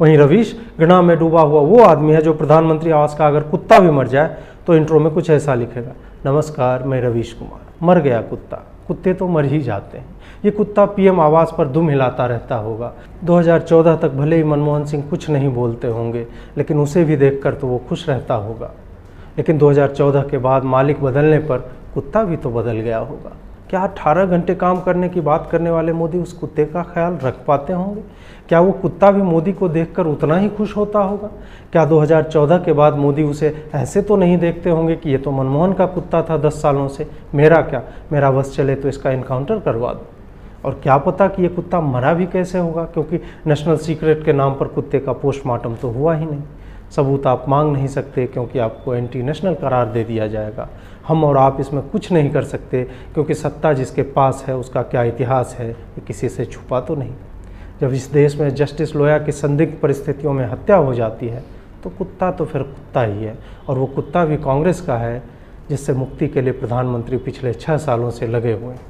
वहीं रवीश, घृणा में डूबा हुआ वो आदमी है जो प्रधानमंत्री आवास का अगर कुत्ता भी मर जाए तो इंट्रो में कुछ ऐसा लिखेगा। नमस्कार, मैं रवीश कुमार। मर गया कुत्ता। कुत्ते तो मर ही जाते हैं। ये कुत्ता पीएम आवास पर दुम हिलाता रहता होगा। 2014 तक भले ही मनमोहन सिंह कुछ नहीं बोलते होंगे, लेकिन उसे भी देखकर तो वो खुश रहता होगा। लेकिन 2014 के बाद मालिक बदलने पर कुत्ता भी तो बदल गया होगा। क्या 18 घंटे काम करने की बात करने वाले मोदी उस कुत्ते का ख्याल रख पाते होंगे? क्या वो कुत्ता भी मोदी को देखकर उतना ही खुश होता होगा? क्या 2014 के बाद मोदी उसे ऐसे तो नहीं देखते होंगे कि ये तो मनमोहन का कुत्ता था 10 सालों से? मेरा क्या? मेरा बस चले तो इसका इनकाउंटर करवा दो। और क्या पता कि ये कुत्ता मरा भी कैसे होगा? क्योंकि नेशनल सीक्रेट के नाम पर कुत्ते का पोस्टमार्टम तो हुआ ही नहीं। सबूत आप मांग नहीं सकते क्योंकि आपको एंटी नेशनल करार दे दिया जाएगा। हम और आप इसमें कुछ नहीं कर सकते क्योंकि सत्ता जिसके पास है, उसका क्या इतिहास है, ये किसी से छुपा तो नहीं। जब इस देश में जस्टिस लोया की संदिग्ध परिस्थितियों में हत्या हो जाती है तो कुत्ता तो फिर कुत्ता ही है। और वो कुत्ता भी कांग्रेस का है, जिससे मुक्ति के लिए प्रधानमंत्री पिछले छः सालों से लगे हुए हैं।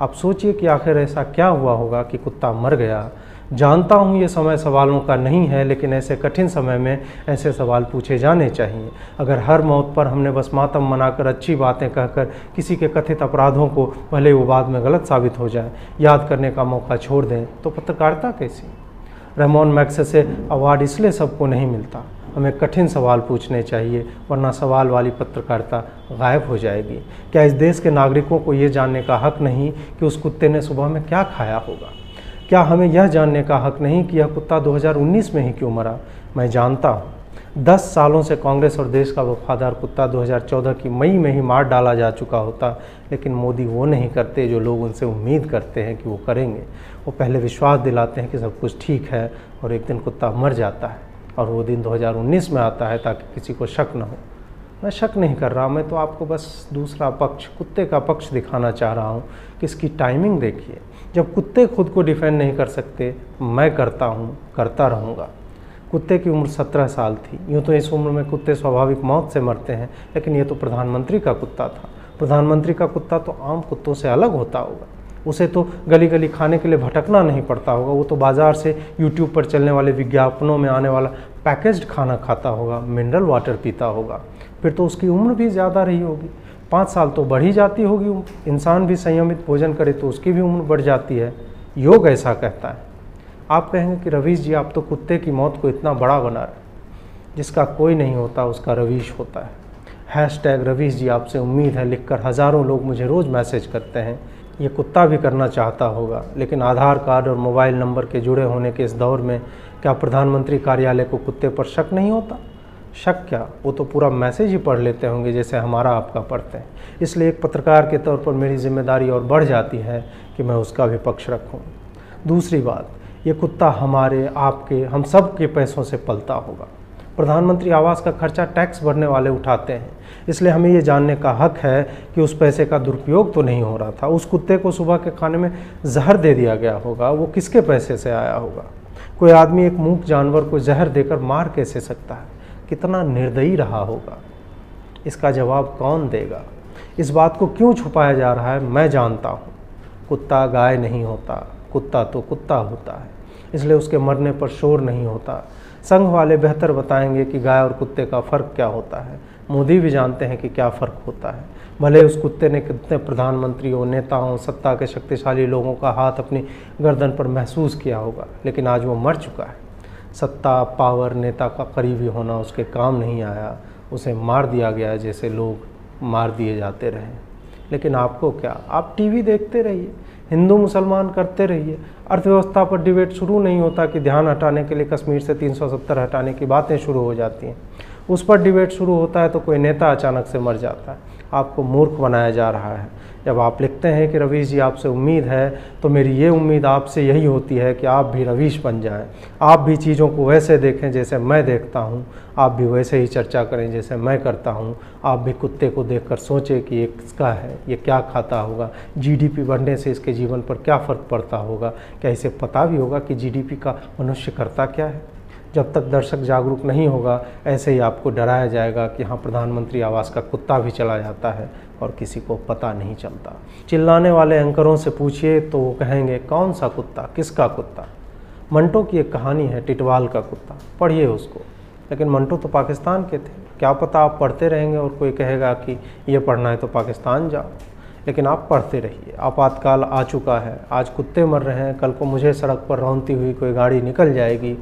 आप सोचिए कि आखिर ऐसा क्या हुआ होगा कि कुत्ता मर गया जानता हूँ ये समय सवालों का नहीं है, लेकिन ऐसे कठिन समय में ऐसे सवाल पूछे जाने चाहिए। अगर हर मौत पर हमने बस मातम मनाकर अच्छी बातें कहकर किसी के कथित अपराधों को भले वो बाद में गलत साबित हो जाए, याद करने का मौका छोड़ दें तो पत्रकारिता कैसी? रहमान मैक्स से अवार्ड इसलिए सबको नहीं मिलता। हमें कठिन सवाल पूछने चाहिए, वरना सवाल वाली पत्रकारिता गायब हो जाएगी। क्या इस देश के नागरिकों को ये जानने का हक नहीं कि उस कुत्ते ने सुबह में क्या खाया होगा? क्या हमें यह जानने का हक नहीं कि यह कुत्ता 2019 में ही क्यों मरा? मैं जानता हूँ। दस सालों से कांग्रेस और देश का वफादार कुत्ता 2014 की मई में ही मार डाला जा चुका होता, लेकिन मोदी वो नहीं करते जो लोग उनसे उम्मीद करते हैं कि वो करेंगे। वो पहले विश्वास दिलाते हैं कि सब कुछ ठीक है और एक दिन कुत्ता मर जाता है और वो दिन 2019 में आता है ताकि किसी को शक न हो। मैं शक नहीं कर रहा, मैं तो आपको बस दूसरा पक्ष, कुत्ते का पक्ष दिखाना चाह रहा हूँ कि इसकी टाइमिंग देखिए। जब कुत्ते खुद को डिफेंड नहीं कर सकते, मैं करता हूँ, करता रहूँगा। कुत्ते की उम्र सत्रह साल थी। यूँ तो इस उम्र में कुत्ते स्वाभाविक मौत से मरते हैं, लेकिन ये तो प्रधानमंत्री का कुत्ता था। प्रधानमंत्री का कुत्ता तो आम कुत्तों से अलग होता होगा। उसे तो गली गली खाने के लिए भटकना नहीं पड़ता होगा, वो तो बाज़ार से यूट्यूब पर चलने वाले विज्ञापनों में आने वाला पैकेज्ड खाना खाता होगा मिनरल वाटर पीता होगा। फिर तो उसकी उम्र भी ज़्यादा रही होगी। पाँच साल तो बढ़ ही जाती होगी इंसान भी संयमित भोजन करे तो उसकी भी उम्र बढ़ जाती है। योग ऐसा कहता है। आप कहेंगे कि रवीश जी, आप तो कुत्ते की मौत को इतना बड़ा बना रहे जिसका कोई नहीं होता, उसका रवीश होता है। हैश टैग रवीश जी, आपसे उम्मीद है, लिखकर हज़ारों लोग मुझे रोज़ मैसेज करते हैं। ये कुत्ता भी करना चाहता होगा, लेकिन आधार कार्ड और मोबाइल नंबर के जुड़े होने के इस दौर में क्या प्रधानमंत्री कार्यालय को कुत्ते पर शक नहीं होता? शक क्या? वो तो पूरा मैसेज ही पढ़ लेते होंगे जैसे हमारा आपका पढ़ते हैं। इसलिए एक पत्रकार के तौर पर मेरी ज़िम्मेदारी और बढ़ जाती है कि मैं उसका भी पक्ष रखूँ। दूसरी बात, ये कुत्ता हमारे, आपके, हम सब के पैसों से पलता होगा। प्रधानमंत्री आवास का खर्चा टैक्स भरने वाले उठाते हैं। इसलिए हमें ये जानने का हक है कि उस पैसे का दुरुपयोग तो नहीं हो रहा था। उस कुत्ते को सुबह के खाने में जहर दे दिया गया होगा। वो किसके पैसे से आया होगा? कोई आदमी एक मूक जानवर को जहर देकर मार कैसे सकता है? कितना निर्दयी रहा होगा। इसका जवाब कौन देगा? इस बात को क्यों छुपाया जा रहा है, मैं जानता हूँ। कुत्ता गाय नहीं होता, कुत्ता तो कुत्ता होता है, इसलिए उसके मरने पर शोर नहीं होता। संघ वाले बेहतर बताएँगे कि गाय और कुत्ते का फ़र्क क्या होता है। मोदी भी जानते हैं कि क्या फ़र्क होता है। भले उस कुत्ते ने कितने प्रधानमंत्रियों, नेताओं, सत्ता के शक्तिशाली लोगों का हाथ अपनी गर्दन पर महसूस किया होगा, लेकिन आज वो मर चुका है। सत्ता, पावर, नेता का करीबी होना, उसके काम नहीं आया, उसे मार दिया गया, जैसे लोग मार दिए जाते रहे। लेकिन आपको क्या? आप टीवी देखते रहिए, हिंदू मुसलमान करते रहिए। अर्थव्यवस्था पर डिबेट शुरू नहीं होता कि ध्यान हटाने के लिए कश्मीर से 370 हटाने की बातें शुरू हो जाती हैं। उस पर डिबेट शुरू होता है तो कोई नेता अचानक से मर जाता है। आपको मूर्ख बनाया जा रहा है। जब आप लिखते हैं कि रवीश जी आपसे उम्मीद है तो मेरी ये उम्मीद आपसे यही होती है कि आप भी रवीश बन जाएँ। आप भी चीज़ों को वैसे देखें जैसे मैं देखता हूँ। आप भी वैसे ही चर्चा करें जैसे मैं करता हूँ। आप भी कुत्ते को देखकर सोचें कि ये किसका है, ये क्या खाता होगा जीडीपी बढ़ने से इसके जीवन पर क्या फ़र्क पड़ता होगा। क्या इसे पता भी होगा कि जीडीपी का मनुष्य करता क्या है? जब तक दर्शक जागरूक नहीं होगा, ऐसे ही आपको डराया जाएगा कि हाँ प्रधानमंत्री आवास का कुत्ता भी चला जाता है और किसी को पता नहीं चलता। चिल्लाने वाले एंकरों से पूछिए तो वो कहेंगे, कौन सा कुत्ता? किसका कुत्ता? मंटो की एक कहानी है, टिटवाल का कुत्ता। पढ़िए उसको। लेकिन मंटो तो पाकिस्तान के थे। क्या पता आप पढ़ते रहेंगे और कोई कहेगा कि ये पढ़ना है तो पाकिस्तान जाओ। लेकिन आप पढ़ते रहिए। आपातकाल आ चुका है। आज कुत्ते मर रहे हैं। कल को मुझे सड़क पर रौनती हुई कोई गाड़ी निकल जाएगी।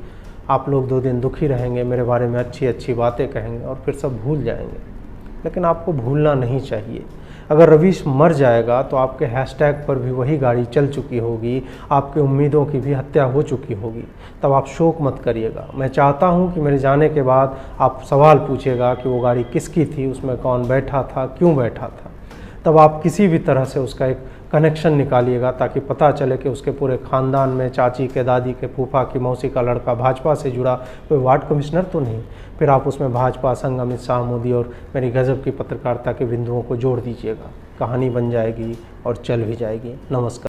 आप लोग दो दिन दुखी रहेंगे, मेरे बारे में अच्छी अच्छी बातें कहेंगे और फिर सब भूल जाएँगे। लेकिन आपको भूलना नहीं चाहिए। अगर रवीश मर जाएगा तो आपके हैशटैग पर भी वही गाड़ी चल चुकी होगी, आपके उम्मीदों की भी हत्या हो चुकी होगी। तब आप शोक मत करिएगा। मैं चाहता हूँ कि मेरे जाने के बाद आप सवाल पूछिएगा कि वो गाड़ी किसकी थी, उसमें कौन बैठा था, क्यों बैठा था। तब आप किसी भी तरह से उसका एक कनेक्शन निकालिएगा ताकि पता चले कि उसके पूरे ख़ानदान में, चाची के, दादी के, फूफा की, मौसी का, लड़का भाजपा से जुड़ा कोई वार्ड कमिश्नर तो नहीं। फिर आप उसमें भाजपा, संघ, अमित शाह, मोदी और मेरी गज़ब की पत्रकारिता के बिंदुओं को जोड़ दीजिएगा। कहानी बन जाएगी और चल भी जाएगी। नमस्कार।